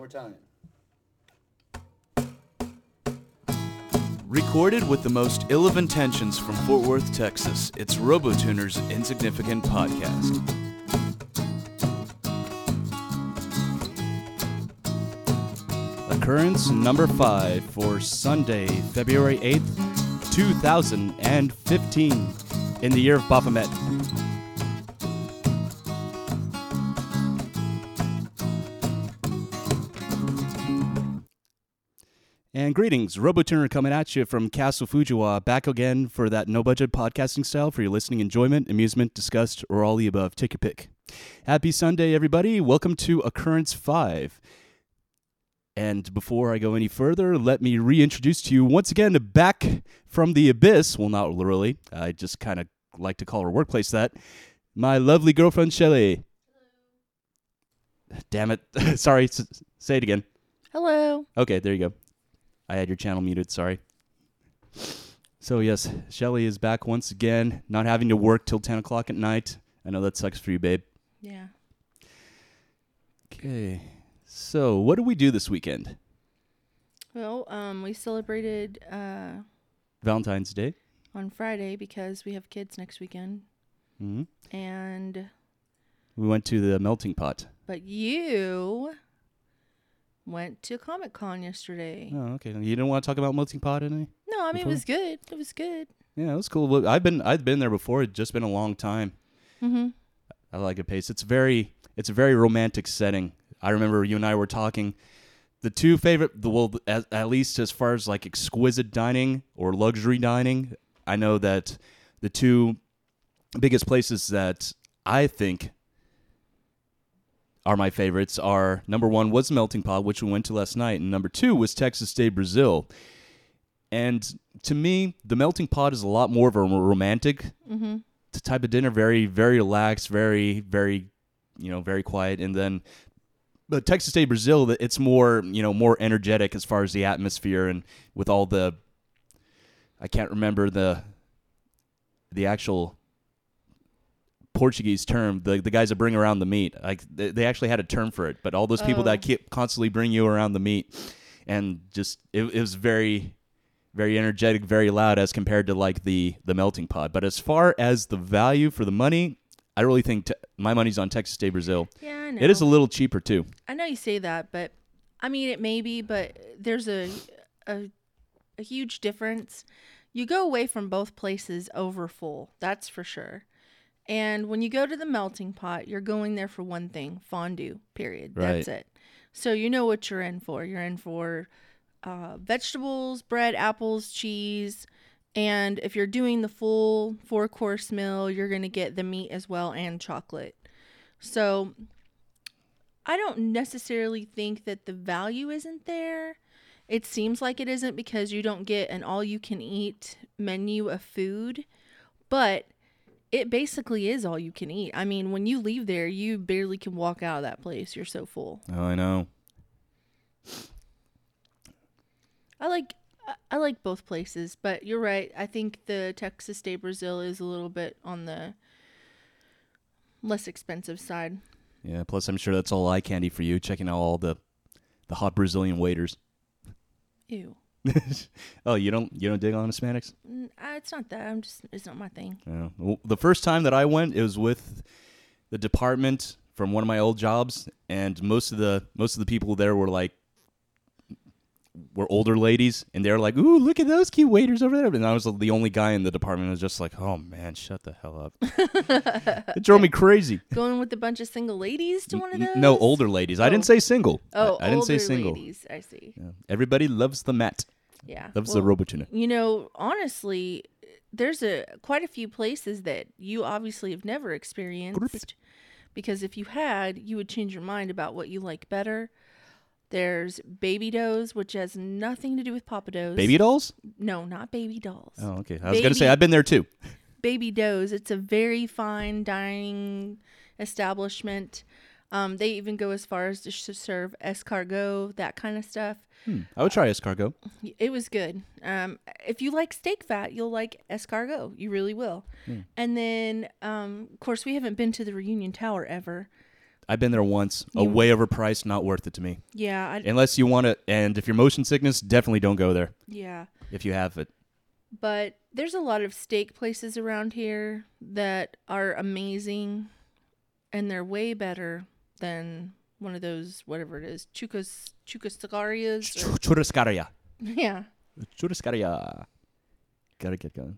more time. Recorded with the most ill of intentions from Fort Worth, Texas, it's RoboTuner's Insignificant Podcast. Occurrence number five for Sunday, February 8th, 2015, in the year of Baphomet. And greetings, RoboTuner coming at you from Castle Fujiwa, back again for that no budget podcasting style for your listening enjoyment, amusement, disgust, or all the above. Take your pick. Happy Sunday, everybody. Welcome to Occurrence 5. And before I go any further, let me reintroduce to you once again back from the abyss. Well, not literally. I just kind of like to call her workplace that. My lovely girlfriend, Shelly. Damn it. Sorry, s- say it again. Hello. Okay, there you go. I had your channel muted, sorry. So, yes, Shelly is back once again, not having to work till 10 o'clock at night. I know that sucks for you, babe. Yeah. Okay. So, what did we do this weekend? Well, um, we celebrated uh, Valentine's Day. on Friday because we have kids next weekend, hmm and We went to the melting pot. but you went to Comic Con yesterday. Oh, okay. You didn't want to talk about melting pot, any? No, I mean Before? it was good. It was good. Yeah, it was cool. Well, I've been I've been there before. It's just been a long time. Mm-hmm. I like it pace. It's very it's a very romantic setting. I remember you and I were talking. The two favorite, the well, at, at least as far as like exquisite dining or luxury dining, I know that the two biggest places that I think are my favorites are number one was Melting Pot, which we went to last night, and number two was Texas de Brazil. And to me, the Melting Pot is a lot more of a romantic Mm-hmm. type of dinner very very relaxed very very you know very quiet and then but texas de brazil it's more you know more energetic as far as the atmosphere and with all the i can't remember the the actual portuguese term the, the guys that bring around the meat like they, they actually had a term for it but all those people Oh. that keep constantly bring you around the meat and just it, it was very very energetic, very loud as compared to like the the melting pot. But as far as the value for the money, I really think te- my money's on Texas de Brazil. Yeah, I know. It is a little cheaper too. I know you say that, but I mean it may be, but there's a a a huge difference. You go away from both places over full, that's for sure. And when you go to the melting pot, you're going there for one thing, fondue. Period. That's it. So you know what you're in for. You're in for uh, vegetables, bread, apples, cheese, and if you're doing the full four course meal, you're gonna get the meat as well and chocolate. So I don't necessarily think that the value isn't there. It seems like it isn't because you don't get an all you can eat menu of food, but it basically is all you can eat. I mean, when you leave there, you barely can walk out of that place. You're so full. Oh, I know. I like I- like both places, but you're right. I think the Texas de Brazil is a little bit on the less expensive side. Yeah. Plus, I'm sure that's all eye candy for you, checking out all the the hot Brazilian waiters. Ew. oh, you don't you don't dig on Hispanics? Mm, uh, It's not that. I'm just it's not my thing. Yeah. Well, the first time that I went, it was with the department from one of my old jobs, and most of the most of the people there were like were older ladies, and they're like, "Ooh, look at those cute waiters over there." And I was the only guy in the department. who was just like, "Oh man, shut the hell up!" it drove me crazy. Going with a bunch of single ladies to one of those? No, older ladies. I didn't Oh. say single. Oh, I, didn't say older single. ladies. I see. Yeah. Everybody loves the mat. Yeah. Loves Well, the Robotuna. You know, honestly, there's a quite a few places that you obviously have never experienced because if you had, you would change your mind about what you like better. There's Baby Does, which has nothing to do with Papa Does. Baby dolls? No, not Baby Dolls. Oh, okay. I was gonna say I've been there too. Baby Does. It's a very fine dining establishment. Um, they even go as far as to serve escargot, that kind of stuff. Hmm. I would try escargot. It was good. Um, if you like steak fat, you'll like escargot. You really will. Hmm. And then, um, of course, we haven't been to the Reunion Tower ever. I've been there once. A way overpriced, not worth it to me. Yeah, I, Unless you want to, and if you're motion sickness, definitely don't go there yeah. if you have it. But there's a lot of steak places around here that are amazing, and they're way better than one of those whatever it is, chukas chukasticarias. or- Churrascaria. Yeah. Churrascaria. Gotta get going.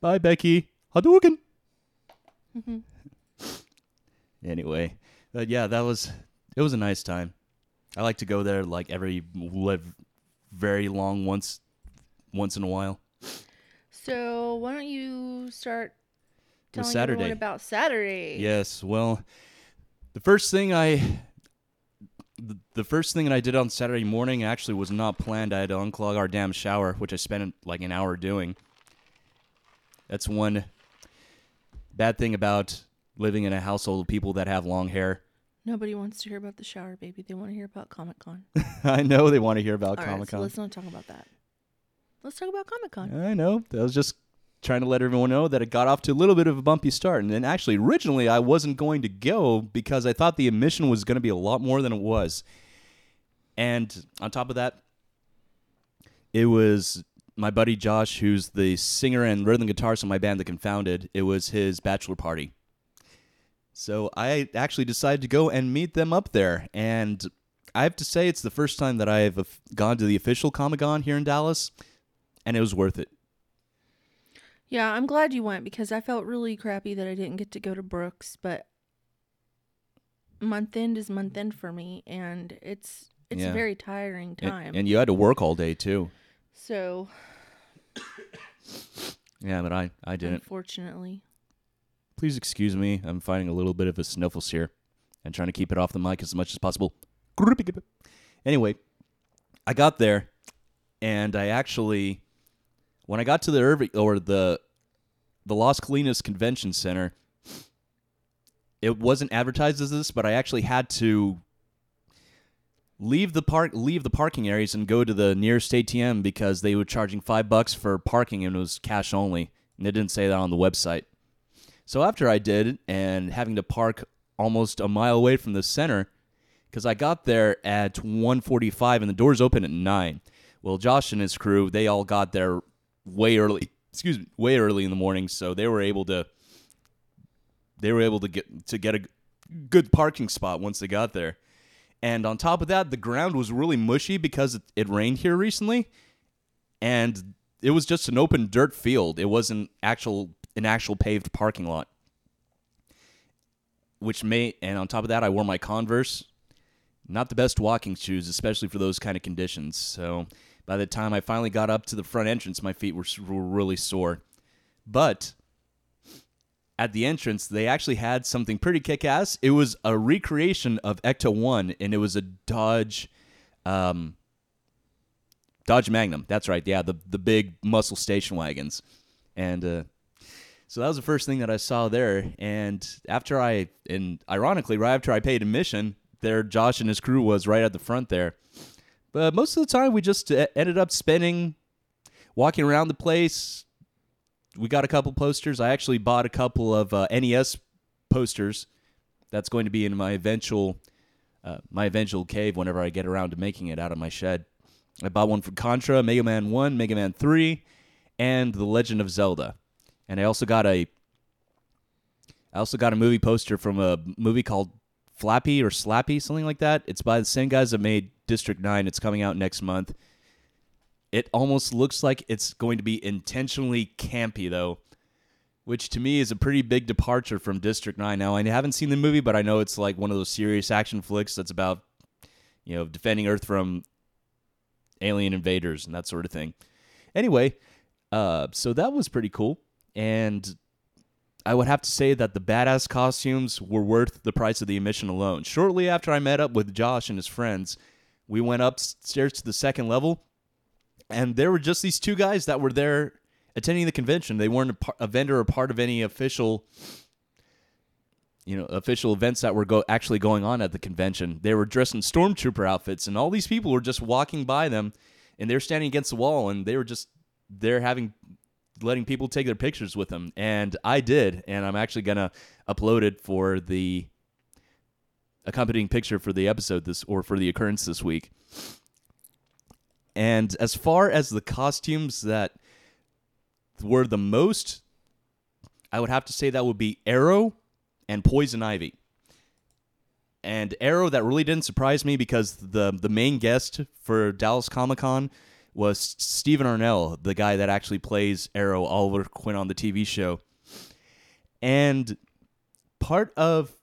Bye, Becky. Hadouken. Mhm. Anyway, but yeah, that was it. Was a nice time. I like to go there like every live very long once once in a while. So why don't you start With telling everyone about Saturday? Yes. Well, the first thing I the first thing that I did on Saturday morning actually was not planned. I had to unclog our damn shower, which I spent like an hour doing. That's one bad thing about living in a household of people that have long hair. Nobody wants to hear about the shower, baby. They want to hear about Comic Con. I know they want to hear about Comic so Con. let's not talk about that. Let's talk about Comic Con. I know. I was just trying to let everyone know that it got off to a little bit of a bumpy start. And then actually, originally, I wasn't going to go because I thought the admission was going to be a lot more than it was. And on top of that, it was my buddy Josh, who's the singer and rhythm guitarist in my band, The Confounded. It was his bachelor party. So I actually decided to go and meet them up there. And I have to say, it's the first time that I've gone to the official Comic Con here in Dallas, and it was worth it. Yeah, I'm glad you went because I felt really crappy that I didn't get to go to Brooks, but month end is month end for me and it's it's Yeah. a very tiring And- time. And, you had to work all day too. so, Yeah, but I, I didn't. unfortunately, Please excuse me. I'm fighting a little bit of a sniffles here and trying to keep it off the mic as much as possible. Anyway, I got there and I actually when I got to the Irving or the the Las Colinas Convention Center, it wasn't advertised as this, but I actually had to leave the park leave the parking areas and go to the nearest ATM because they were charging five bucks for parking and it was cash only. And they didn't say that on the website. So after I did and having to park almost a mile away from the center because I got there at 1:45 and the doors open at 9. Well, Josh and his crew, they all got there way early. Excuse me, way early in the morning, so they were able to they were able to get to get a good parking spot once they got there. And on top of that, the ground was really mushy because it, it rained here recently, and it was just an open dirt field. It wasn't actual an actual paved parking lot. Which may and on top of that, I wore my Converse. Not the best walking shoes, especially for those kind of conditions. So by the time I finally got up to the front entrance, my feet were, were really sore. But at the entrance, they actually had something pretty kick ass. It was a recreation of Ecto 1, and it was a Dodge. Um, Dodge Magnum. That's right. Yeah, the the big muscle station wagons. And uh, so that was the first thing that I saw there. And after I, and ironically, right after I paid admission, there Josh and his crew was right at the front there. But most of the time, we just uh, ended up spending, walking around the place. We got a couple posters. I actually bought a couple of uh, NES posters. That's going to be in my eventual, uh, my eventual cave whenever I get around to making it out of my shed. I bought one for Contra, Mega Man One, Mega Man Three, and The Legend of Zelda. And I also got a, I also got a movie poster from a movie called Flappy or Slappy, something like that. It's by the same guys that made District 9. It's coming out next month. It almost looks like it's going to be intentionally campy, though, which to me is a pretty big departure from District 9. Now, I haven't seen the movie, but I know it's like one of those serious action flicks that's about, you know, defending Earth from alien invaders and that sort of thing. Anyway, uh, so that was pretty cool. And I would have to say that the badass costumes were worth the price of the admission alone. Shortly after I met up with Josh and his friends, we went upstairs to the second level, and there were just these two guys that were there attending the convention. They weren't a, par- a vendor or part of any official, you know, official events that were go- actually going on at the convention. They were dressed in stormtrooper outfits, and all these people were just walking by them, and they're standing against the wall, and they were just they're having letting people take their pictures with them and i did and i'm actually gonna upload it for the accompanying picture for the episode this or for the occurrence this week. And as far as the costumes that were the most, I would have to say that would be Arrow and Poison Ivy. And Arrow that really didn't surprise me because the the main guest for Dallas Comic Con was Stephen Amell, the guy that actually plays Arrow Oliver Queen on the TV show. And part of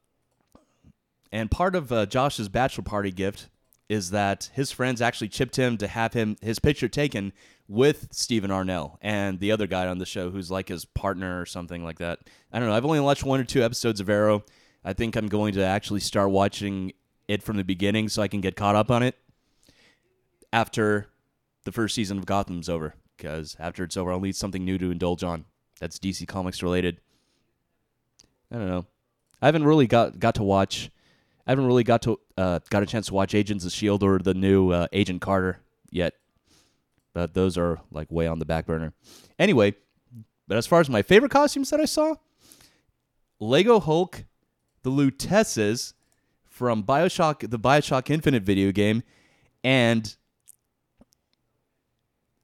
and part of uh, Josh's bachelor party gift is that his friends actually chipped him to have him his picture taken with Stephen Amell and the other guy on the show who's like his partner or something like that. I don't know. I've only watched one or two episodes of Arrow. I think I'm going to actually start watching it from the beginning so I can get caught up on it after the first season of Gotham's over. Because after it's over, I'll need something new to indulge on. That's DC Comics related. I don't know. I haven't really got got to watch. I haven't really got to uh, got a chance to watch Agents of Shield or the new uh, Agent Carter yet. But those are like way on the back burner. Anyway, but as far as my favorite costumes that I saw, Lego Hulk, the Luteces from Bioshock, the Bioshock Infinite video game, and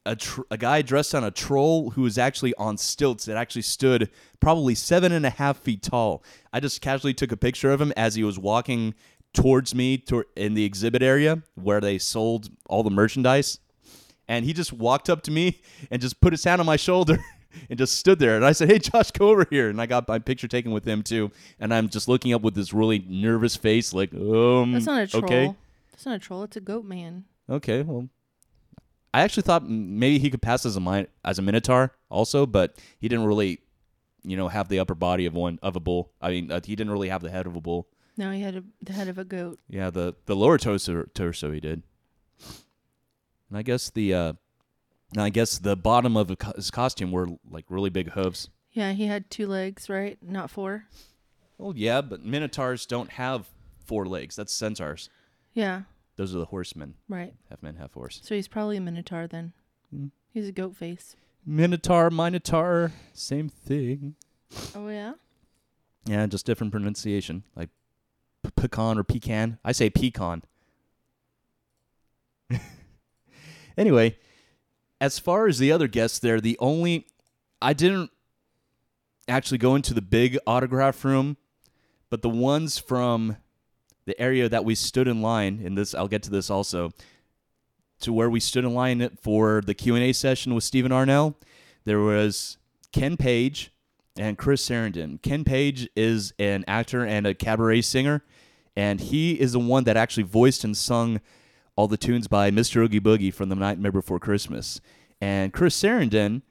a, tr- a guy dressed on a troll who was actually on stilts that actually stood probably seven and a half feet tall. I just casually took a picture of him as he was walking towards me to- in the exhibit area where they sold all the merchandise. And he just walked up to me and just put his hand on my shoulder and just stood there. And I said, Hey, Josh, go over here. And I got my picture taken with him too. And I'm just looking up with this really nervous face, like, um, That's not a troll. okay. That's not a troll. It's a goat man. Okay, well, I actually thought maybe he could pass as a as a minotaur also, but he didn't really, you know, have the upper body of one of a bull. I mean, uh, he didn't really have the head of a bull. No, he had a, the head of a goat. Yeah, the the lower torso torso he did. And I guess the uh, and I guess the bottom of his costume were like really big hooves. Yeah, he had two legs, right? Not four. Well, yeah, but minotaurs don't have four legs. That's centaurs. Yeah, Those are the horsemen. right. Half men, half horse. So he's probably a minotaur then. Mm. He's a goat face. Minotaur, minotaur, same thing. Oh yeah. Yeah, just different pronunciation, like p- pecan or pecan. I say pecan. anyway, as far as the other guests there, the only I didn't actually go into the big autograph room, but the ones from the area that we stood in line, and this I'll get to this also, to where we stood in line for the Q and A session with Stephen Amell, there was Ken Page and Chris Sarandon. Ken Page is an actor and a cabaret singer, and he is the one that actually voiced and sung all the tunes by Mr. Oogie Boogie from The Nightmare Before Christmas. And Chris Sarandon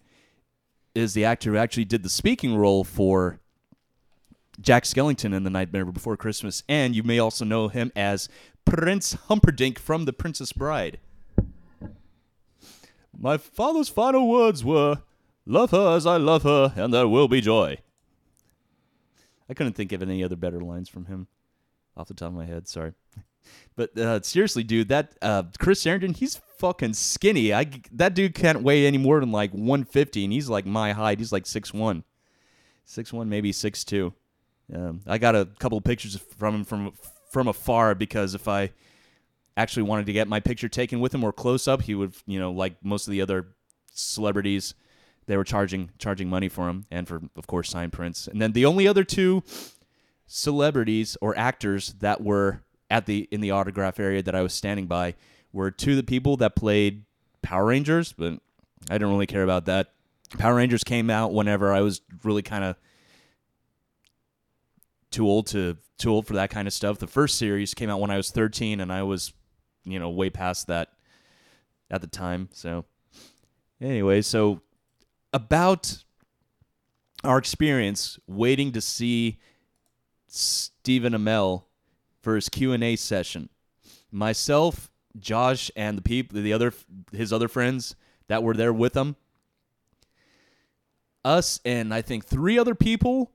is the actor who actually did the speaking role for Jack Skellington in The Nightmare Before Christmas, and you may also know him as Prince Humperdinck from The Princess Bride. My father's final words were, Love her as I love her, and there will be joy. I couldn't think of any other better lines from him off the top of my head. Sorry. But uh, seriously, dude, that uh, Chris Sarandon, he's fucking skinny. I that dude can't weigh any more than like 150, and he's like my height. He's like 6'1", 6'1", maybe 6'2". Um, I got a couple pictures from him from from afar because if I actually wanted to get my picture taken with him or close up, he would, you know, like most of the other celebrities, they were charging charging money for him and for of course signed prints. And then the only other two celebrities or actors that were at the in the autograph area that I was standing by were two of the people that played Power Rangers, but I didn't really care about that. Power Rangers came out whenever I was really kind of too old to too old for that kind of stuff. The first series came out when I was 13 and I was, you know, way past that at the time. So anyway, so about our experience waiting to see Stephen Amell for his Q&A session. Myself, Josh and the people the other his other friends that were there with him. Us and I think three other people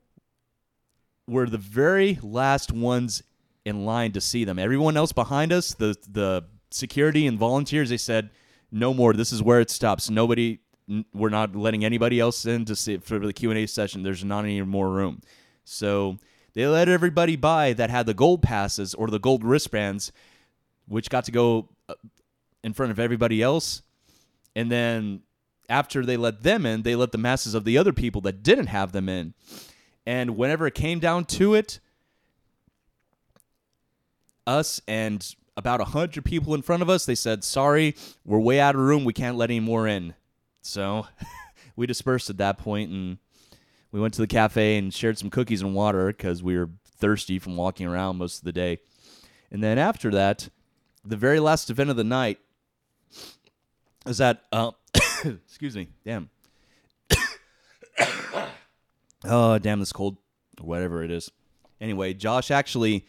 were the very last ones in line to see them. Everyone else behind us, the the security and volunteers, they said, "No more. This is where it stops. Nobody. n- We're not letting anybody else in to see for the Q and A session. There's not any more room." So They let everybody by that had the gold passes or the gold wristbands, which got to go uh, in front of everybody else. And then after they let them in, they let the masses of the other people that didn't have them in. And whenever it came down to it, us and about a hundred people in front of us, they said, "Sorry, we're way out of room. We can't let any more in." So we dispersed at that point, and we went to the cafe and shared some cookies and water because we were thirsty from walking around most of the day. And then after that, the very last event of the night is at uh, excuse me, damn. Oh, damn, this cold, whatever it is. Anyway, Josh actually,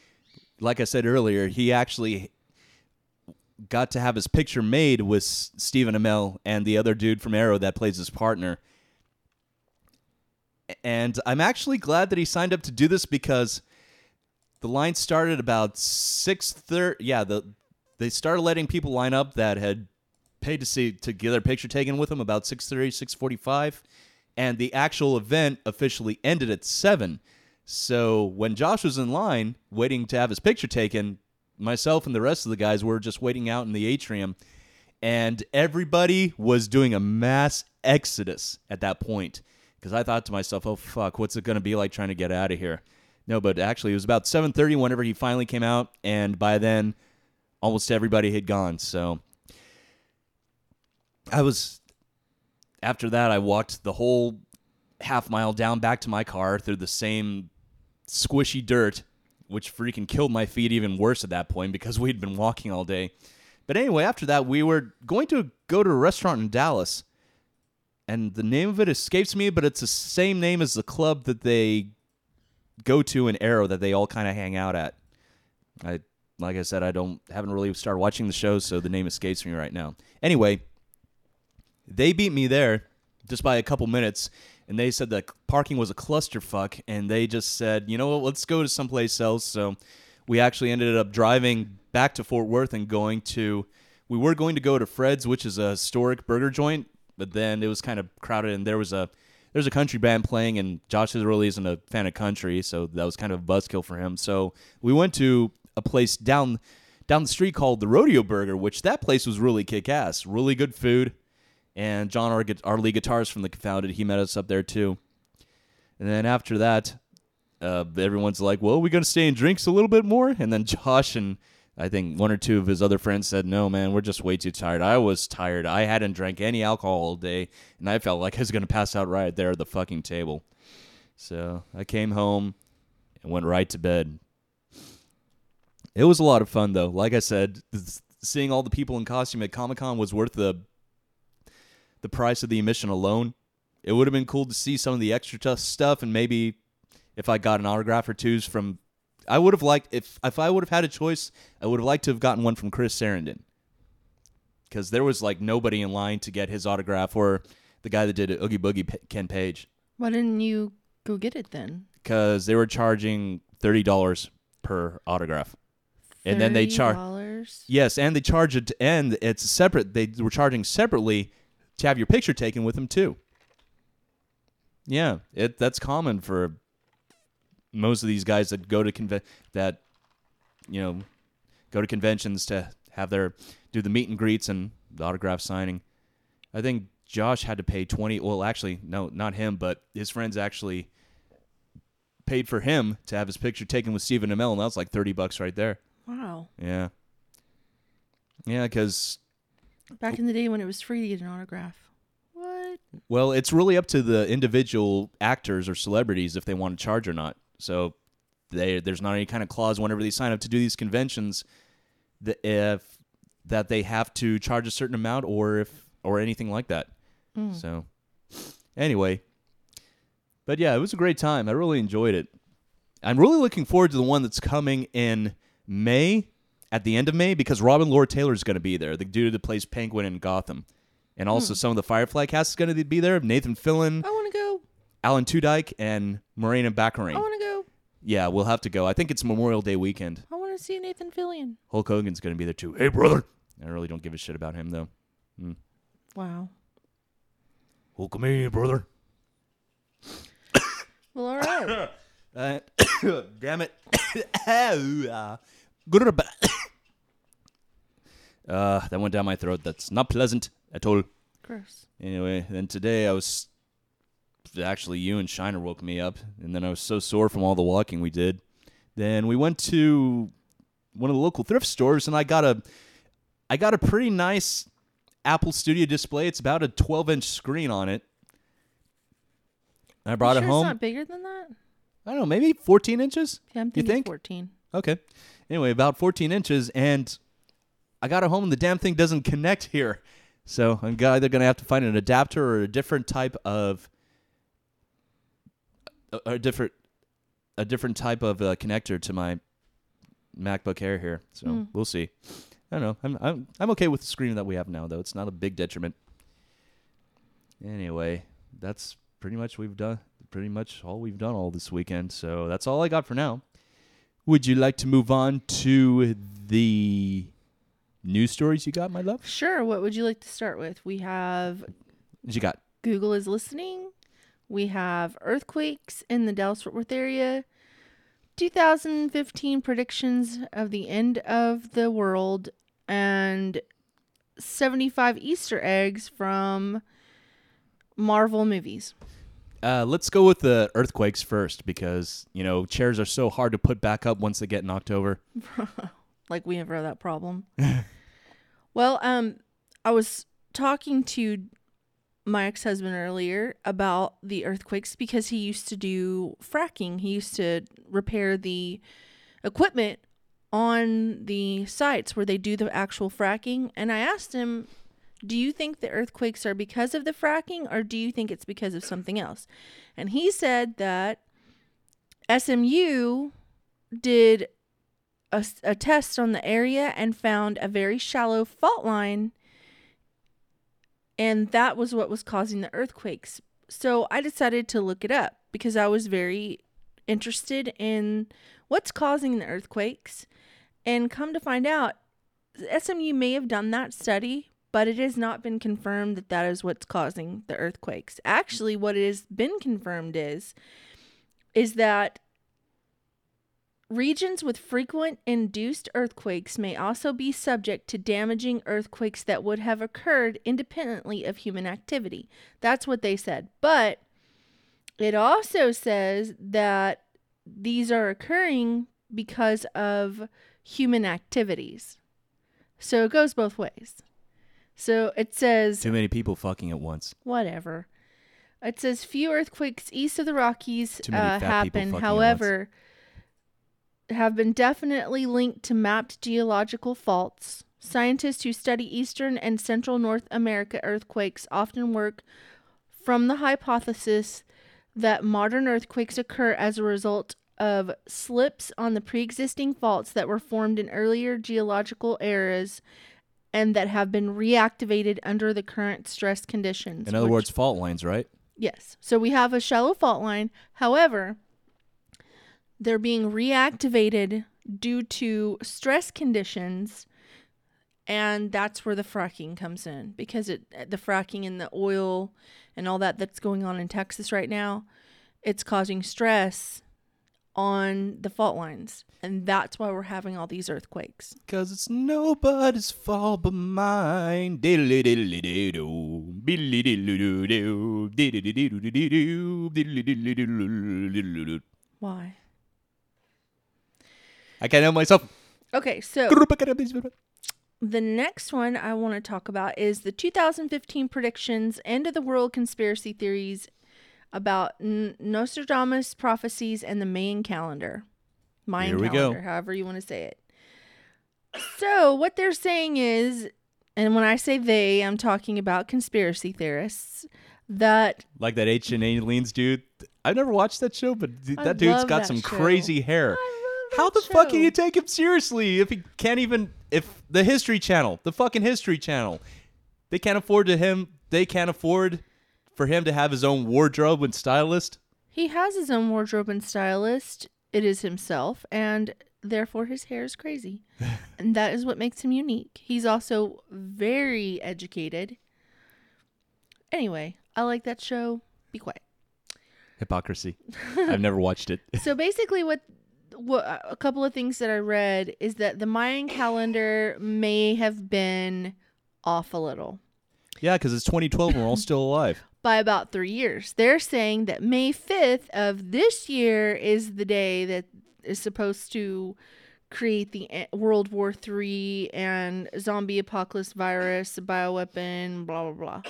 like I said earlier, he actually got to have his picture made with Stephen Amell and the other dude from Arrow that plays his partner. And I'm actually glad that he signed up to do this because the line started about six thirty. Yeah, the they started letting people line up that had paid to see to get their picture taken with him about 6.30 6.45 and the actual event officially ended at 7 so when josh was in line waiting to have his picture taken myself and the rest of the guys were just waiting out in the atrium and everybody was doing a mass exodus at that point because i thought to myself oh fuck what's it going to be like trying to get out of here? No but actually it was about 7.30 whenever he finally came out and by then almost everybody had gone so I was after that I walked the whole half mile down back to my car through the same squishy dirt which freaking killed my feet even worse at that point because we'd been walking all day. But anyway, after that we were going to go to a restaurant in Dallas. And the name of it escapes me, but it's the same name as the club that they go to in Arrow that they all kind of hang out at. I like I said I don't haven't really started watching the show, so the name escapes me right now. Anyway, they beat me there just by a couple minutes, and they said that parking was a clusterfuck, and they just said, you know what, let's go to someplace else. So we actually ended up driving back to Fort Worth and going to. We were going to go to Fred's, which is a historic burger joint, but then it was kind of crowded, and there was a there's a country band playing, and Josh really isn't a fan of country, so that was kind of a buzzkill for him. So we went to a place down down the street called the Rodeo Burger, which that place was really kick ass, really good food. And John, our, lead guitarist from the Confounded, he met us up there too. And then after that, uh, everyone's like, "Well, we're gonna stay and drinks a little bit more?" And then Josh and I think one or two of his other friends said, "No, man, we're just way too tired." I was tired. I hadn't drank any alcohol all day, and I felt like I was gonna pass out right there at the fucking table. So I came home and went right to bed. It was a lot of fun though. Like I said, seeing all the people in costume at Comic Con was worth the the price of the emission alone. It would have been cool to see some of the extra tough stuff and maybe if I got an autograph or two's from I would have liked if if I would have had a choice, I would have liked to have gotten one from Chris Sarandon. Cuz there was like nobody in line to get his autograph or the guy that did it, Oogie Boogie P- Ken Page Why didn't you go get it then? cuz they were charging $30 per autograph. And then they charge $30? Yes, and they charge it and it's separate. They were charging separately to have your picture taken with them too. Yeah, it that's common for most of these guys that go to conve- that you know go to conventions to have their do the meet and greets and the autograph signing. I think Josh had to pay 20 well actually no, not him, but his friends actually paid for him to have his picture taken with Stephen Amell and that was like 30 bucks right there. Wow. Yeah. Yeah, because Back in the day when it was free to get an autograph. What? well, it's really up to the individual actors or celebrities if they want to charge or not. So they there's not any kind of clause whenever they sign up to do these conventions that if that they have to charge a certain amount or if or anything like that. Mm. So anyway, but yeah, it was a great time. I really enjoyed it. I'm really looking forward to the one that's coming in May, at the end of May, because Robin Lord Taylor is going to be there, the dude that plays Penguin in Gotham, and also some of the Firefly cast is going to be there. Nathan Fillion, I want to go. Alan Tudyk, and Morena Baccarin. I want to go. Yeah, we'll have to go. I think it's Memorial Day weekend. I want to see Nathan Fillion. Hulk Hogan's going to be there too. Hey, brother. I really don't give a shit about him though. Wow. Hulk me, brother. Well, all right. Uh, damn it. uh, uh, that went down my throat. That's not pleasant at all. Gross. Anyway, then today I was actually you and Shiner woke me up, and then I was so sore from all the walking we did. Then we went to one of the local thrift stores, and I got a, I got a pretty nice Apple Studio display. It's about a 12 inch screen on it. I brought You it sure home. It's not bigger than that. I don't know, maybe 14 inches. Yeah, I'm You thinking think? 14. Okay. Anyway, about 14 inches, and I got it home, and the damn thing doesn't connect here. So I'm either going to have to find an adapter or a different type of a, a different a different type of uh, connector to my MacBook Air here. So Hmm. we'll see. I don't know. I'm I'm I'm okay with the screen that we have now, though. It's not a big detriment. Anyway, that's pretty much we've done. Pretty much all we've done all this weekend. So that's all I got for now. Would you like to move on to the news stories you got, my love? Sure. What would you like to start with? We have What you got? Google is listening. We have earthquakes in the Dallas Fort Worth area. 2015 predictions of the end of the world and 75 Easter eggs from Marvel movies. Uh, let's go with the earthquakes first because you know chairs are so hard to put back up once they get knocked over. like we never have that problem. well, um, I was talking to my ex husband earlier about the earthquakes because he used to do fracking. He used to repair the equipment on the sites where they do the actual fracking. And I asked him, Do you think the earthquakes are because of the fracking or do you think it's because of something else? And he said that SMU did a test on the area and found a very shallow fault line and that was what was causing the earthquakes so i decided to look it up because i was very interested in what's causing the earthquakes and come to find out smu may have done that study but it has not been confirmed that that is what's causing the earthquakes actually what has been confirmed is is that Regions with frequent induced earthquakes may also be subject to damaging earthquakes that would have occurred independently of human activity. That's what they said. But it also says that these are occurring because of human activities. So it goes both ways. So it says Too many people fucking at once. whatever. It says few earthquakes east of the Rockies Too many uh, fat people happen. fucking at However, have been definitely linked to mapped geological faults. Scientists who study eastern and central North America earthquakes often work from the hypothesis that modern earthquakes occur as a result of slips on the pre-existing faults that were formed in earlier geological eras and that have been reactivated under the current stress conditions. In other which- words, fault lines, right? Yes. So we have a shallow fault line. However, they're being reactivated due to stress conditions and that's where the fracking comes in because it the fracking and the oil and all that that's going on in Texas right now, it's causing stress on the fault lines and that's why we're having all these earthquakes. Cause it's nobody's fault but mine. Why? I can't help myself. Okay, so The next one I want to talk about is the 2015 predictions, end of the world conspiracy theories about N- Nostradamus prophecies and the Mayan calendar. Mayan Here we go. calendar, however you want to say it. So, what they're saying is, and when I say they, I'm talking about conspiracy theorists, that Like that Ancient Aliens dude. I've never watched that show, but I that dude's got that some show. crazy hair. How the fuck can you take him seriously if he can't even if the History Channel, the fucking History Channel, they can't afford to him, they can't afford for him to have his own wardrobe and stylist. He has his own wardrobe and stylist. It is himself, and therefore his hair is crazy. and that is what makes him unique. He's also very educated. Anyway, I like that show. Be quiet. Hypocrisy. I've never watched it. so basically, what what a couple of things that I read is that the Mayan calendar may have been off a little Yeah, because it's 2012 and we're all still alive. By about three years. They're saying that May 5th of this year is the day that is supposed to create the World War III and zombie apocalypse virus, bioweapon, blah, blah, blah.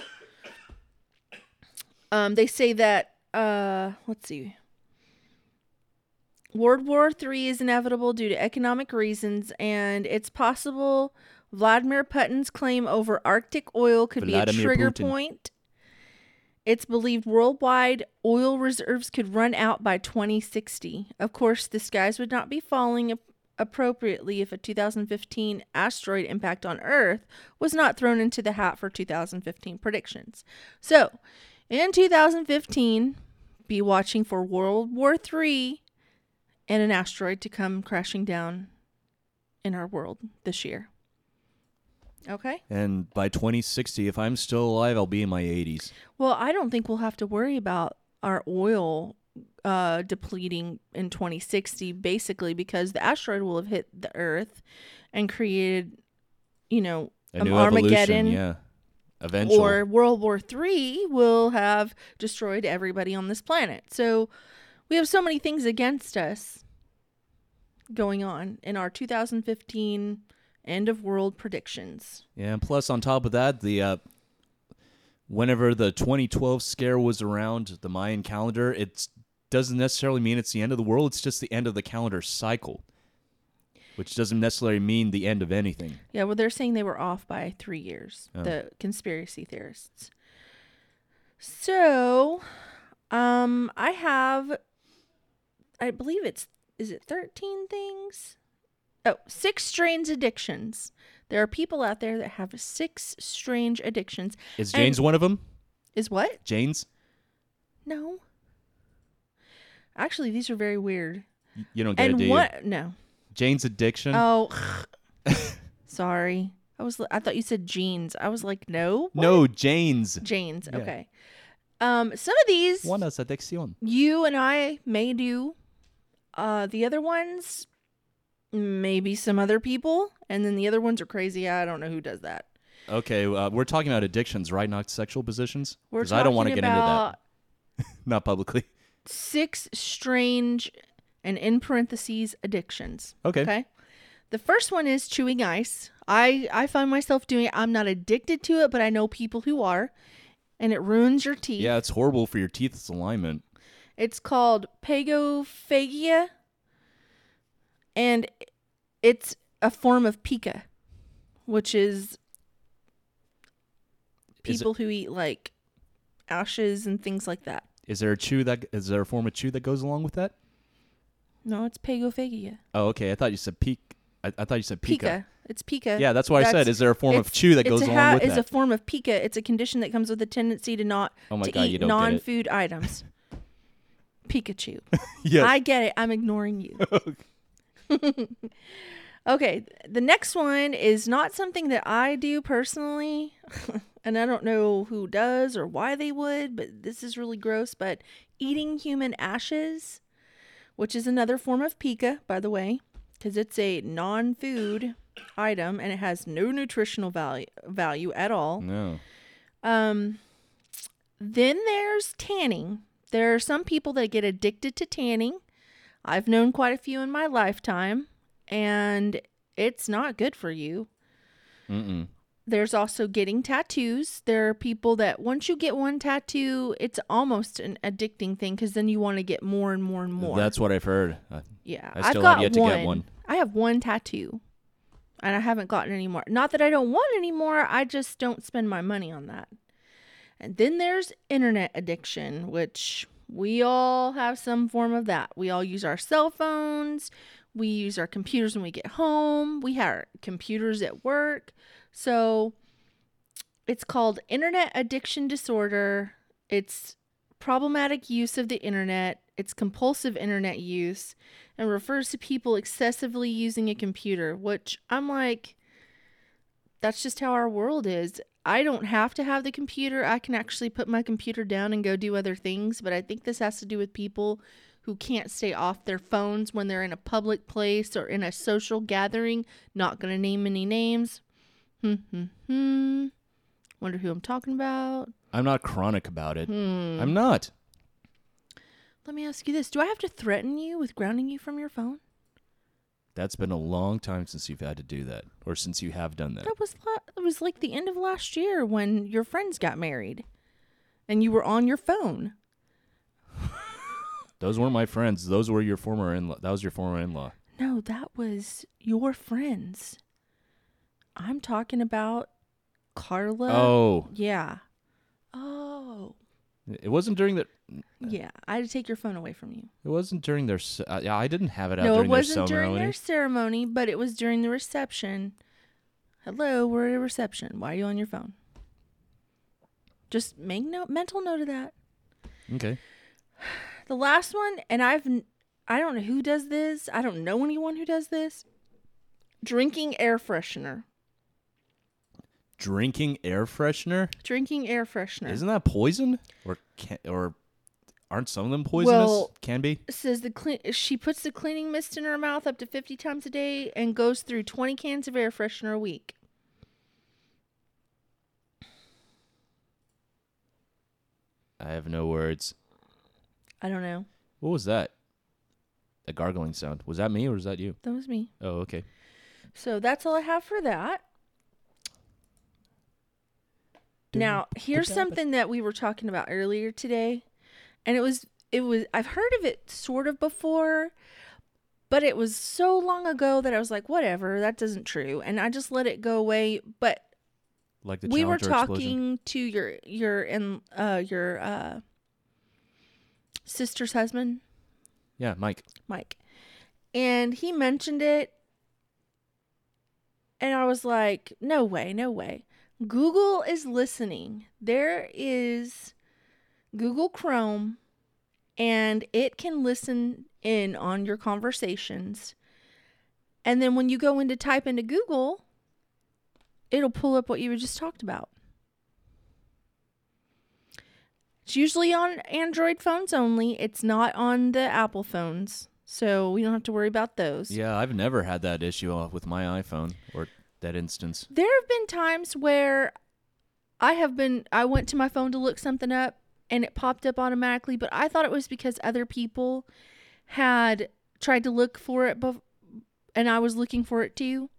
Um, they say that, uh, let's see. World War III is inevitable due to economic reasons, and it's possible Vladimir Putin's claim over Arctic oil could be a trigger Putin. point. It's believed worldwide oil reserves could run out by 2060. Of course, the skies would not be falling appropriately if a 2015 asteroid impact on Earth was not thrown into the hat for 2015 predictions. So, in 2015, be watching for World War III and an asteroid to come crashing down in our world this year. Okay? And by 2060, if I'm still alive, I'll be in my 80s. Well, I don't think we'll have to worry about our oil uh, depleting in 2060, basically, because the asteroid will have hit the Earth and created, you know, Um, Armageddon yeah. Eventually. or World War III will have destroyed everybody on this planet. So we have so many things against us going on in our 2015 end of world predictions. Yeah, and plus on top of that, the uh, whenever the 2012 scare was around the Mayan calendar, it doesn't necessarily mean it's the end of the world. It's just the end of the calendar cycle, which doesn't necessarily mean the end of anything. Yeah, well, they're saying they were off by three years, Oh. the conspiracy theorists. So, um, I have, I believe it's, is it 13 things? Oh, six strange addictions. There are people out there that have six strange addictions. Is And- Jane's one of them? Is what? Jane's? No. Actually, these are very weird. Y- You don't get it, And do you? what? No. Jane's addiction? Oh, sorry. I was. I thought you said jeans. I was like, no. what? no, Jane's. Janes. Yeah. Okay. Um, some of these One is addiction. you and I may do. Uh, the other ones, maybe some other people, and then the other ones are crazy. I don't know who does that. Okay, uh, we're talking about addictions, right? Not sexual positions? Because I don't want to get into that. Not publicly. Six strange, and in parentheses, addictions. Okay. Okay. The first one is chewing ice. I I find myself doing it. I'm not addicted to it, but I know people who are, and it ruins your teeth. Yeah, it's horrible for your teeth's alignment. It's called pagophagia, and it's a form of pica, which is Is it- people who eat like ashes and things like that. Is there a chew that is there a form of chew that goes along with that? No, it's pagophagia. Oh, okay. I thought you said peak. I, I thought you said pica. Pica. It's pica. Yeah, that's what I said. Is there a form of chew that goes along ha- with that? a form of pica. It's a condition that comes with a tendency to not oh my to god, you eat don't get it. non-food items. Pikachu. Yeah. I get it. I'm ignoring you. okay, the next one is not something that I do personally, and I don't know who does or why they would, but this is really gross. But eating human ashes, which is another form of pica, by the way, because it's a non-food item and it has no nutritional value value at all. no. Um, then there's tanning. There are some people that get addicted to tanning. I've known quite a few in my lifetime, and it's not good for you. Mm-mm. There's also getting tattoos. There are people that once you get one tattoo, it's almost an addicting thing because then you want to get more and more and more. That's what I've heard. Uh, yeah. I I've still got have yet to one. get one. I have one tattoo, and I haven't gotten any more. Not that I don't want any more. I just don't spend my money on that. And then there's internet addiction, which we all have some form of that. We all use our cell phones. We use our computers when we get home. We have computers at work. So it's called internet addiction disorder. It's problematic use of the internet. It's compulsive internet use and refers to people excessively using a computer, which I'm like, that's just how our world is. I don't have to have the computer. I can actually put my computer down and go do other things, but I think this has to do with people who can't stay off their phones when they're in a public place or in a social gathering. Not going to name any names. Hmm, hmm, hmm. Wonder who I'm talking about. I'm not chronic about it. Hmm. I'm not. Let me ask you this Do I have to threaten you with grounding you from your phone? That's been a long time since you've had to do that, or since you have done that. That was la- it was like the end of last year when your friends got married and you were on your phone. Those weren't my friends. Those were your former in. Law. That was your former in-law. No, that was your friends. I'm talking about Carla. Oh, Yeah. Oh. it wasn't during the. Yeah. I had to take your phone away from you. It wasn't during their. ce- Uh, yeah, I didn't have it out no, it during wasn't their during ceremony. their ceremony, but it was during the reception. Hello, we're at a reception. Why are you on your phone? Just make note, mental note of that. Okay. The last one, and I've n- I don't know who does this. I don't know anyone who does this. Drinking air freshener. Drinking air freshener Drinking air freshener. isn't that poison? Or can or aren't some of them poisonous? Well- can be. says the clean she puts the cleaning mist in her mouth up to 50 times a day and goes through 20 cans of air freshener a week. I have no words. I don't know. What was that? A gargling sound. Was that me or was that you? That was me. Oh, okay. So that's all I have for that. Now, here's something that we were talking about earlier today. And it was it was I've heard of it sort of before, but it was so long ago that I was like, whatever, that doesn't true. And I just let it go away. But Like the we were talking explosion. to your your and uh your uh sister's husband, Yeah, Mike. Mike. And he mentioned it and I was like, no way, no way. Google is listening. There is Google Chrome and it can listen in on your conversations. And then when you go in to type into Google, it'll pull up what you just talked about. It's usually on Android phones only. It's not on the Apple phones. So we don't have to worry about those. Yeah, I've never had that issue uh, with my iPhone or that instance. There have been times where I have been I went to my phone to look something up and it popped up automatically, but I thought it was because other people had tried to look for it bef- and I was looking for it too.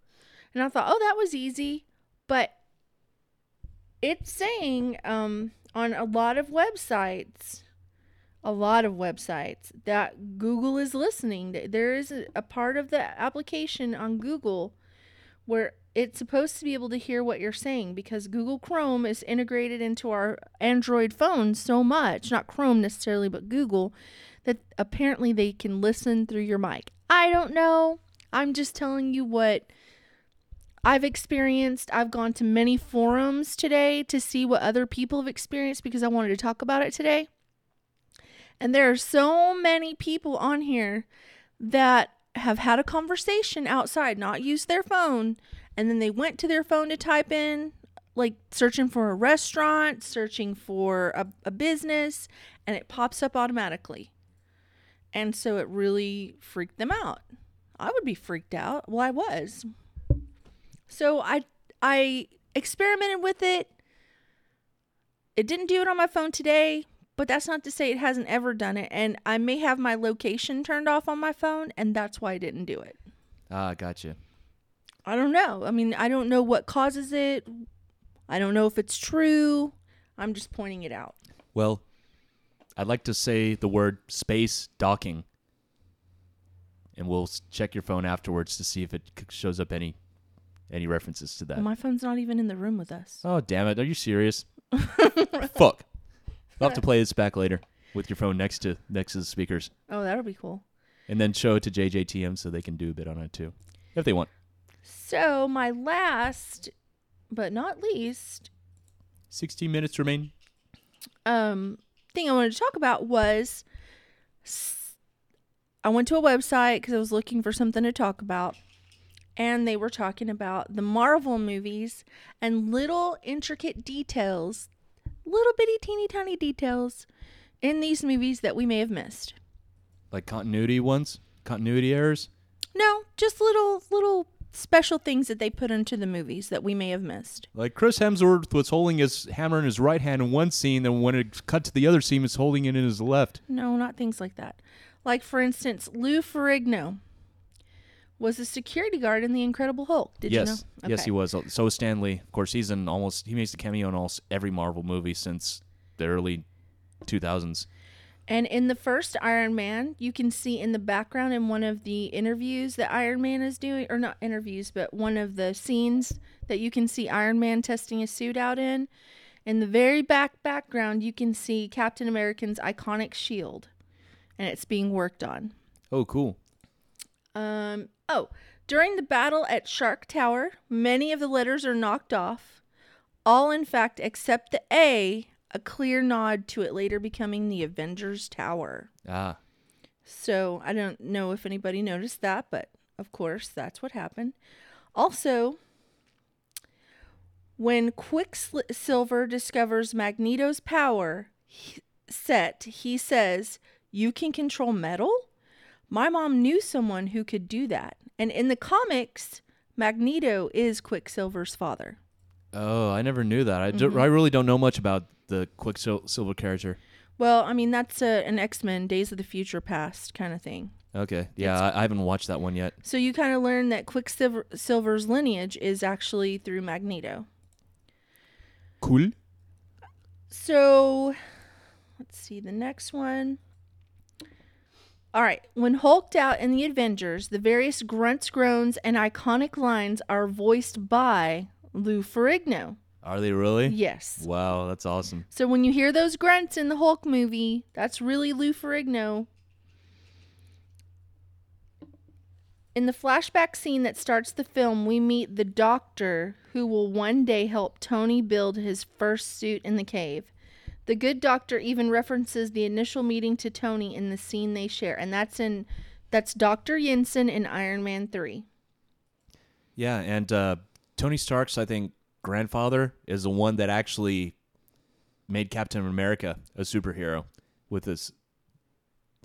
And I thought, "Oh, that was easy." But it's saying um on a lot of websites a lot of websites that Google is listening. There is a, a part of the application on Google where it's supposed to be able to hear what you're saying because Google Chrome is integrated into our Android phones so much, not Chrome necessarily, but Google, that apparently they can listen through your mic. I don't know. I'm just telling you what I've experienced. I've gone to many forums today to see what other people have experienced because I wanted to talk about it today. And there are so many people on here that have had a conversation outside, not used their phone, and then they went to their phone to type in, like searching for a restaurant, searching for a, a business, and it pops up automatically. And so it really freaked them out. I would be freaked out. Well, I was. So I I experimented with it. It didn't do it on my phone today, but that's not to say it hasn't ever done it. And I may have my location turned off on my phone, and that's why I didn't do it. Ah, gotcha. I don't know. I mean, I don't know what causes it. I don't know if it's true. I'm just pointing it out. Well, I'd like to say the word space docking, and we'll check your phone afterwards to see if it shows up any any references to that. My phone's not even in the room with us. oh, damn it! Are you serious? Fuck. I'll have to play this back later with your phone next to next to the speakers, Oh, that'll be cool. and then show it to JJTM so they can do a bit on it too, if they want. So, my last but not least Sixteen minutes remain. um thing I wanted to talk about was I went to a website because I was looking for something to talk about, and they were talking about the Marvel movies and little intricate details, little bitty teeny tiny details in these movies that we may have missed. Like continuity ones, continuity errors. No, just little little special things that they put into the movies that we may have missed. Like Chris Hemsworth was holding his hammer in his right hand in one scene, then when it cut to the other scene, he's holding it in his left. No, not things like that. Like for instance, Lou Ferrigno was a security guard in The Incredible Hulk. Did yes, you know? yes, he was. So is Stan Lee. Of course, he's in almost. He makes a cameo in almost every Marvel movie since the early 2000s. And in the first Iron Man, you can see in the background in one of the interviews that Iron Man is doing, or not interviews, but one of the scenes that you can see Iron Man testing his suit out in. In the very back background, you can see Captain America's iconic shield, and it's being worked on. Oh, cool. Um, oh, during the battle at Stark Tower, many of the letters are knocked off, all in fact except the A, a clear nod to it later becoming the Avengers Tower. Ah, So I don't know if anybody noticed that, but of course that's what happened. Also, when Quicksilver discovers Magneto's power he- set, he says, You can control metal? My mom knew someone who could do that. And in the comics, Magneto is Quicksilver's father. oh, I never knew that. I, Mm-hmm. I really don't know much about the Quicksilver character. Well, I mean, that's a, an X Men Days of the Future Past kind of thing. Okay, yeah, I, I haven't watched that one yet. So you kind of learn that Quicksilver's lineage is actually through Magneto. Cool. So let's see the next one. All right, when hulked out in the Avengers, the various grunts, groans, and iconic lines are voiced by Lou Ferrigno. Are they really? Yes. Wow, that's awesome. So when you hear those grunts in the Hulk movie, that's really Lou Ferrigno. In the flashback scene that starts the film, we meet the doctor who will one day help Tony build his first suit in the cave. The good doctor even references the initial meeting to Tony in the scene they share, and that's in that's Dr. Yinsen in Iron Man 3. Yeah, and uh, Tony Stark's, I think, grandfather is the one that actually made Captain America a superhero with this.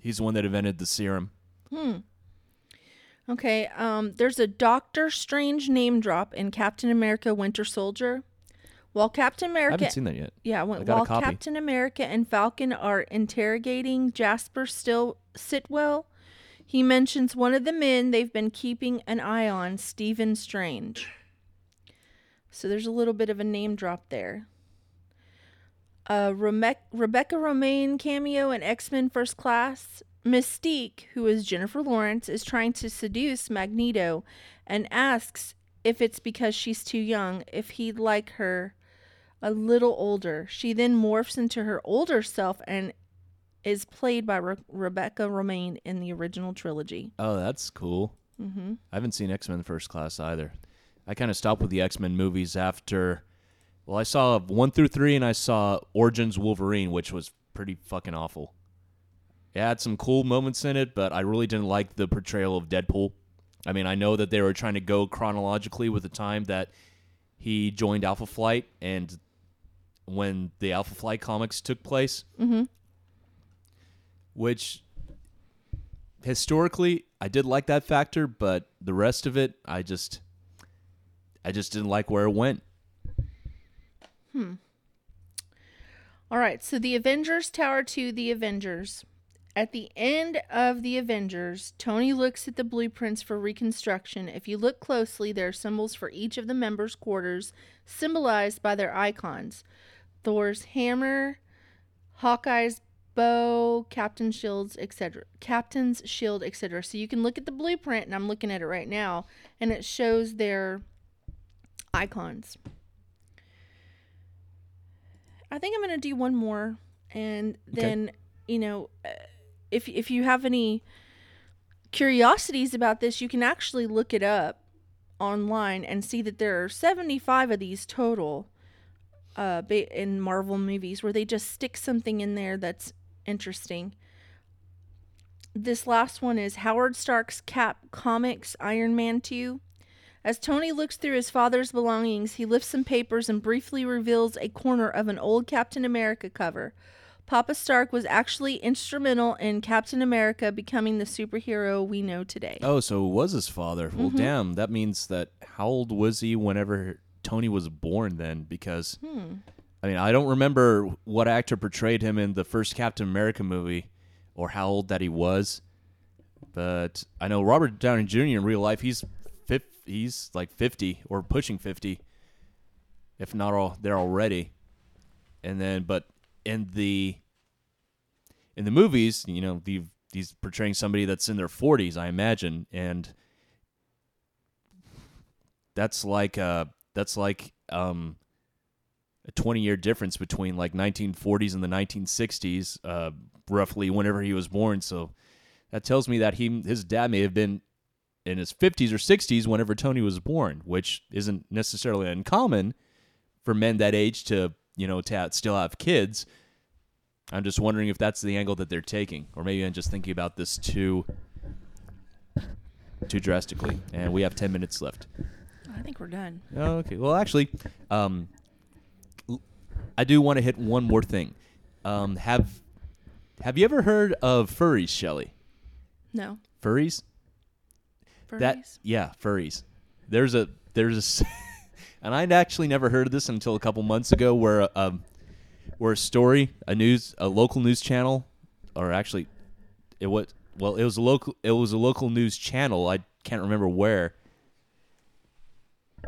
He's the one that invented the serum. Hmm. Okay, um, there's a Doctor Strange name drop in Captain America Winter Soldier. While Captain America, I haven't seen that yet. Yeah, when, while. Captain America and Falcon are interrogating Jasper Still Sitwell, he mentions one of the men they've been keeping an eye on, Stephen Strange. So there's a little bit of a name drop there. Uh, Reme- Rebecca Romijn cameo in X Men First Class. Mystique, who is Jennifer Lawrence, is trying to seduce Magneto and asks if it's because she's too young, if he'd like her a little older. She then morphs into her older self and is played by Re- Rebecca Romijn in the original trilogy. Oh, that's cool. Mm-hmm. I haven't seen X Men First Class either. I kind of stopped with the X Men movies after. Well, I saw one through three, and I saw Origins Wolverine, which was pretty fucking awful. It had some cool moments in it, but I really didn't like the portrayal of Deadpool. I mean, I know that they were trying to go chronologically with the time that he joined Alpha Flight and when the Alpha Flight comics took place, Mm-hmm. which historically I did like that factor, but the rest of it I just I just didn't like where it went. Hmm. All right, so the Avengers Tower to the Avengers. At the end of the Avengers, Tony looks at the blueprints for reconstruction. If you look closely, there are symbols for each of the members' quarters, symbolized by their icons Thor's hammer, Hawkeye's bow, Captain shields, etc. Captain's shield, etc. So you can look at the blueprint, and I'm looking at it right now, and it shows their icons. I think I'm gonna do one more, and Okay. then you know, uh, if if you have any curiosities about this, you can actually look it up online and see that there are 75 of these total uh, in Marvel movies where they just stick something in there that's interesting. This last one is Howard Stark's Cap Comics Iron Man 2. As Tony looks through his father's belongings, he lifts some papers and briefly reveals a corner of an old Captain America cover. Papa Stark was actually instrumental in Captain America becoming the superhero we know today. Oh, so it was his father. Well, Mm-hmm. damn. That means that how old was he whenever Tony was born then? Because, Hmm. I mean, I don't remember what actor portrayed him in the first Captain America movie or how old that he was. But I know Robert Downey Jr. in real life, he's he's like 50 or pushing 50, if not all there already. And then, but in the in the movies, you know, the, he's portraying somebody that's in their 40s, I imagine, and that's like uh that's like um a 20 year difference between like 1940s and the 1960s uh roughly whenever he was born so that tells me that he his dad may have been in his 50s or 60s whenever Tony was born which isn't necessarily uncommon for men that age to you know to still have kids i'm just wondering if that's the angle that they're taking or maybe i'm just thinking about this too too drastically and we have 10 minutes left I think we're done. Okay. Well, actually, um, I do want to hit one more thing. Um, have Have you ever heard of furries, Shelly? No. Furries? That yeah, furries. There's a there's a, and I'd actually never heard of this until a couple months ago, where um, where a story, a news, a local news channel, or actually, it was well, it was a local, it was a local news channel. I can't remember where,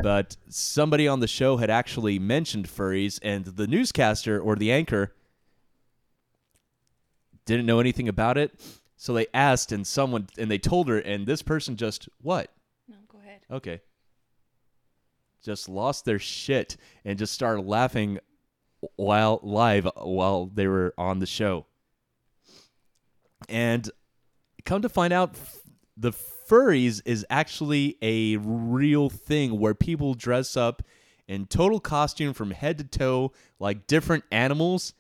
but somebody on the show had actually mentioned furries, and the newscaster or the anchor didn't know anything about it. So they asked, and someone, and they told her, and this person just what? No, go ahead. Okay. Just lost their shit and just started laughing while live while they were on the show. And come to find out, the furries is actually a real thing where people dress up in total costume from head to toe like different animals.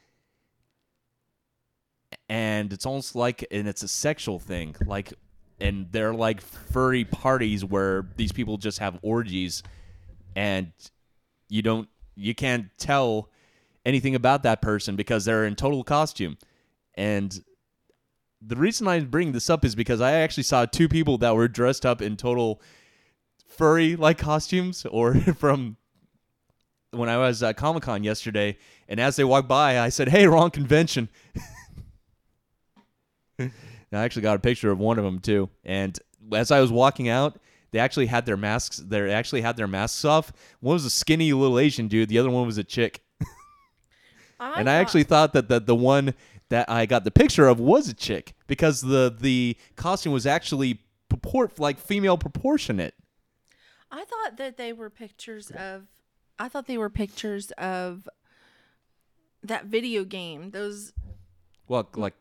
And it's almost like, and it's a sexual thing. Like, and they're like furry parties where these people just have orgies and you don't you can't tell anything about that person because they're in total costume and the reason i bring this up is because i actually saw two people that were dressed up in total furry like costumes or from when i was at comic-con yesterday and as they walked by i said hey wrong convention I actually got a picture of one of them too. And as I was walking out, they actually had their masks. They actually had their masks off. One was a skinny little Asian dude. The other one was a chick. and I ah. actually thought that the the one that I got the picture of was a chick because the the costume was actually purport like female proportionate. I thought that they were pictures of. I thought they were pictures of that video game. Those Well, like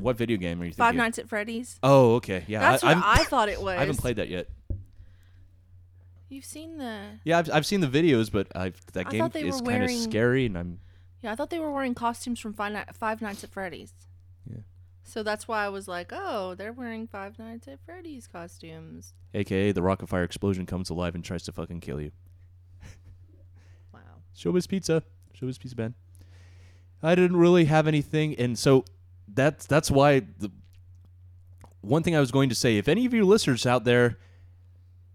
what video game are you thinking? Five? Nights at Freddy's. Oh, okay. Yeah, That's I, what I've- I thought it was. I haven't played that yet. You've seen the. Yeah, I've, I've seen the videos, but I've, that I game thought they is were kind of wearing- scary, and I'm Yeah, I thought they were wearing costumes from Five, Night, Five Nights at Freddy's. Yeah. So that's why I was like, oh, they're wearing Five Nights at Freddy's costumes. AKA the Rockafire Explosion comes alive and tries to fucking kill you. Wow. Showbiz Pizza. Showbiz Pizza Ben. I didn't really have anything, and so that's that's why the one thing I was going to say. If any of you listeners out there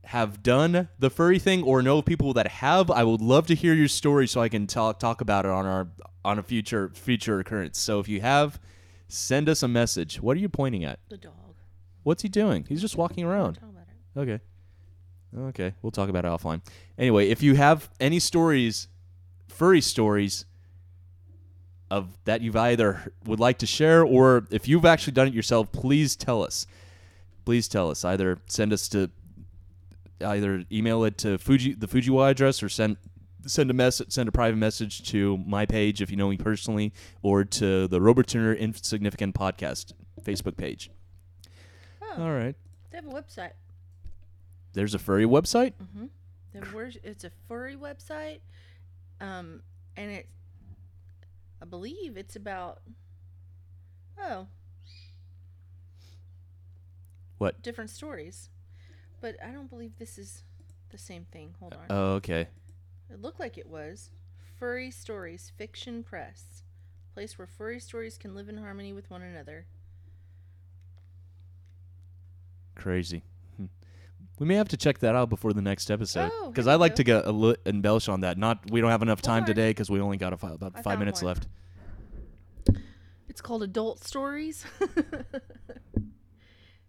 have done the furry thing or know people that have, I would love to hear your story so I can talk talk about it on our on a future future occurrence. So if you have, send us a message. What are you pointing at? The dog. What's he doing? He's just walking around. Talk about it. Okay. Okay, we'll talk about it offline. Anyway, if you have any stories, furry stories of that you've either would like to share or if you've actually done it yourself, please tell us. Please tell us. Either send us to either email it to Fuji the Fujiwah address or send send a message send a private message to my page if you know me personally or to the Robert Turner Insignificant Podcast Facebook page. Oh, All right. they have a website. There's a furry website? Mm-hmm. It's a furry website, um, and it, I believe it's about, oh, What? different stories, but I don't believe this is. the same thing. Hold on. Oh, okay. It looked like it was. Furry Stories Fiction Press. Place where furry stories can live in harmony with one another. Crazy. We may have to check that out before the next episode Oh, because here I like to get a li- embellish on that. Not we don't have enough time today because we only got a fi- about I five found minutes left. It's called Adult Stories.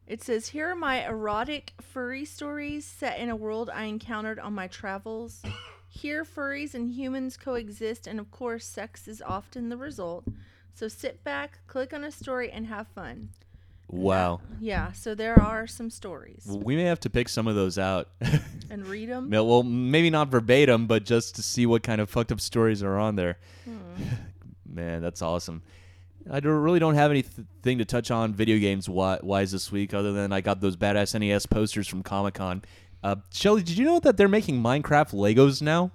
it says, Here are my erotic furry stories set in a world I encountered on my travels. Here, furries and humans coexist, and of course, sex is often the result. So sit back, click on a story, and have fun. Wow. Yeah, so there are some stories. We may have to pick some of those out. And read them. Well, maybe not verbatim, but just to see what kind of fucked up stories are on there. Hmm. Man, that's awesome. I don't, really don't have anything to touch on video games wi- wise this week, other than I got those badass NES posters from Comic Con. Uh, Shelly, did you know that they're making Minecraft Legos now?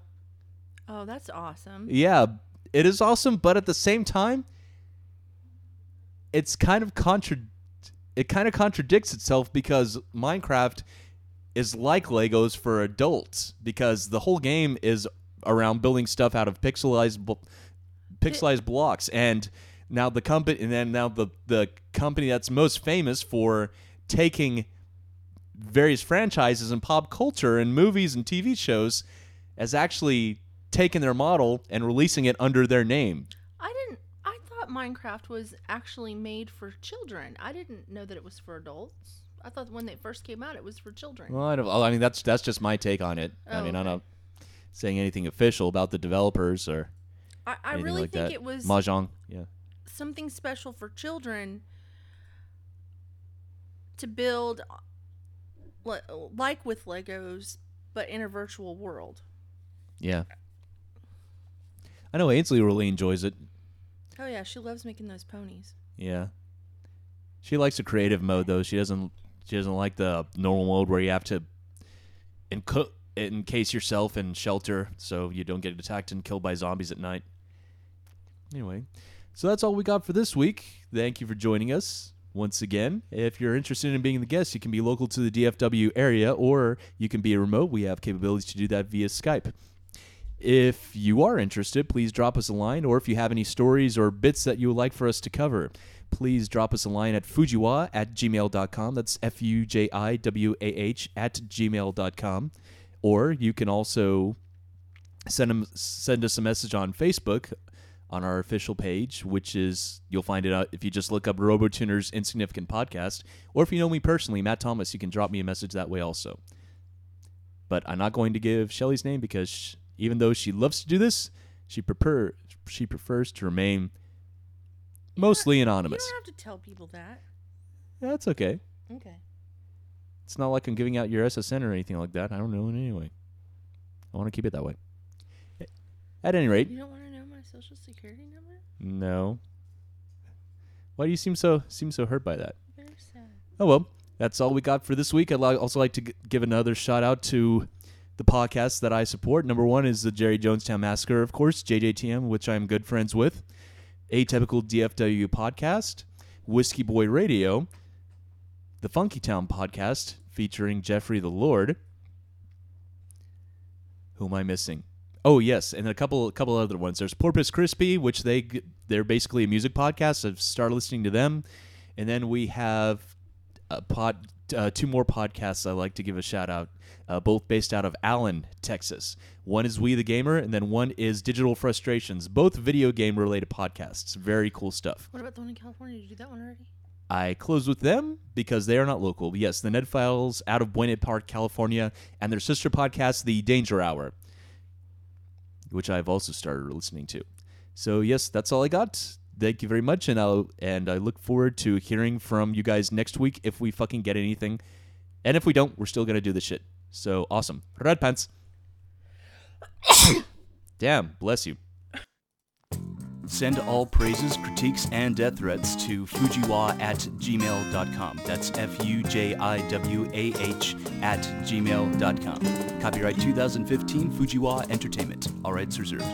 Oh, that's awesome. Yeah, it is awesome, but at the same time, it's kind of contra- it kind of contradicts itself because Minecraft is like Legos for adults because the whole game is around building stuff out of pixelized pixelized blocks and now the company and then now the the company that's most famous for taking various franchises and pop culture and movies and TV shows has actually taken their model and releasing it under their name. I. I thought Minecraft was actually made for children. I didn't know that it was for adults. I thought when they first came out, it was for children. Well, I, don't, I mean that's that's just my take on it. I Oh, mean, I'm not saying anything official about the developers or I, I really like think that. it was Mojang. Yeah. something special for children to build, like with Legos, but in a virtual world. Yeah. I know Ainsley really enjoys it. Oh yeah, she loves making those ponies. Yeah. She likes the creative mode though. She doesn't she doesn't like the normal mode where you have to enco- encase yourself in shelter so you don't get attacked and killed by zombies at night. Anyway, so that's all we got for this week. Thank you for joining us once again. If you're interested in being the guest, you can be local to the DFW area or you can be a remote. We have capabilities to do that via Skype. If you are interested, please drop us a line, or if you have any stories or bits that you would like for us to cover, please drop us a line at fujiwah at gmail.com. That's F U J I W A H at gmail.com. Or you can also send, 'em- send us a message on Facebook on our official page, which is, you'll find it out if you just look up RoboTuner's Insignificant Podcast. Or if you know me personally, Matt Thomas, you can drop me a message that way also. But I'm not going to give Shelly's name because even though she loves to do this, she prefer she prefers to remain mostly You anonymous. You don't have to tell people that. That's okay. Okay. It's not like I'm giving out your SSN or anything like that. I don't know it anyway. I want to keep it that way. At any rate, You don't want to know my social security number? no. Why do you seem so seem so hurt by that? Very sad. Oh well, that's all we got for this week. I'd also like to g- give another shout out to the podcasts that I support. Number one is the Jerry Jonestown Massacre, of course, JJTM, which I'm good friends with. Atypical DFW podcast, Whiskey Boy Radio, the Funky Town podcast featuring Jeffrey the Lord. Who am I missing? Oh yes, and a couple a couple other ones. There's Porpoise Crispy, which they they're basically a music podcast. I've started listening to them, and then we have a pod uh, two more podcasts I like to give a shout out, uh, both based out of Allen, Texas. One is We the Gamer, and then one is Digital Frustrations, both video game related podcasts. Very cool stuff. What about the one in California? Did you do that one already? I close with them because they are not local. Yes, the Ned Files out of Buena Park, California, and their sister podcast, The Danger Hour, which I've also started listening to. So yes, that's all I got. Thank you very much, and I'll and I look forward to hearing from you guys next week if we fucking get anything, and if we don't, we're still gonna do this shit. So awesome, red pants. Damn, bless you. Send all praises, critiques, and death threats to fujiwah at gmail.com. That's F U J I W A H at gmail.com. Copyright 2015 Fujiwah Entertainment. All rights reserved.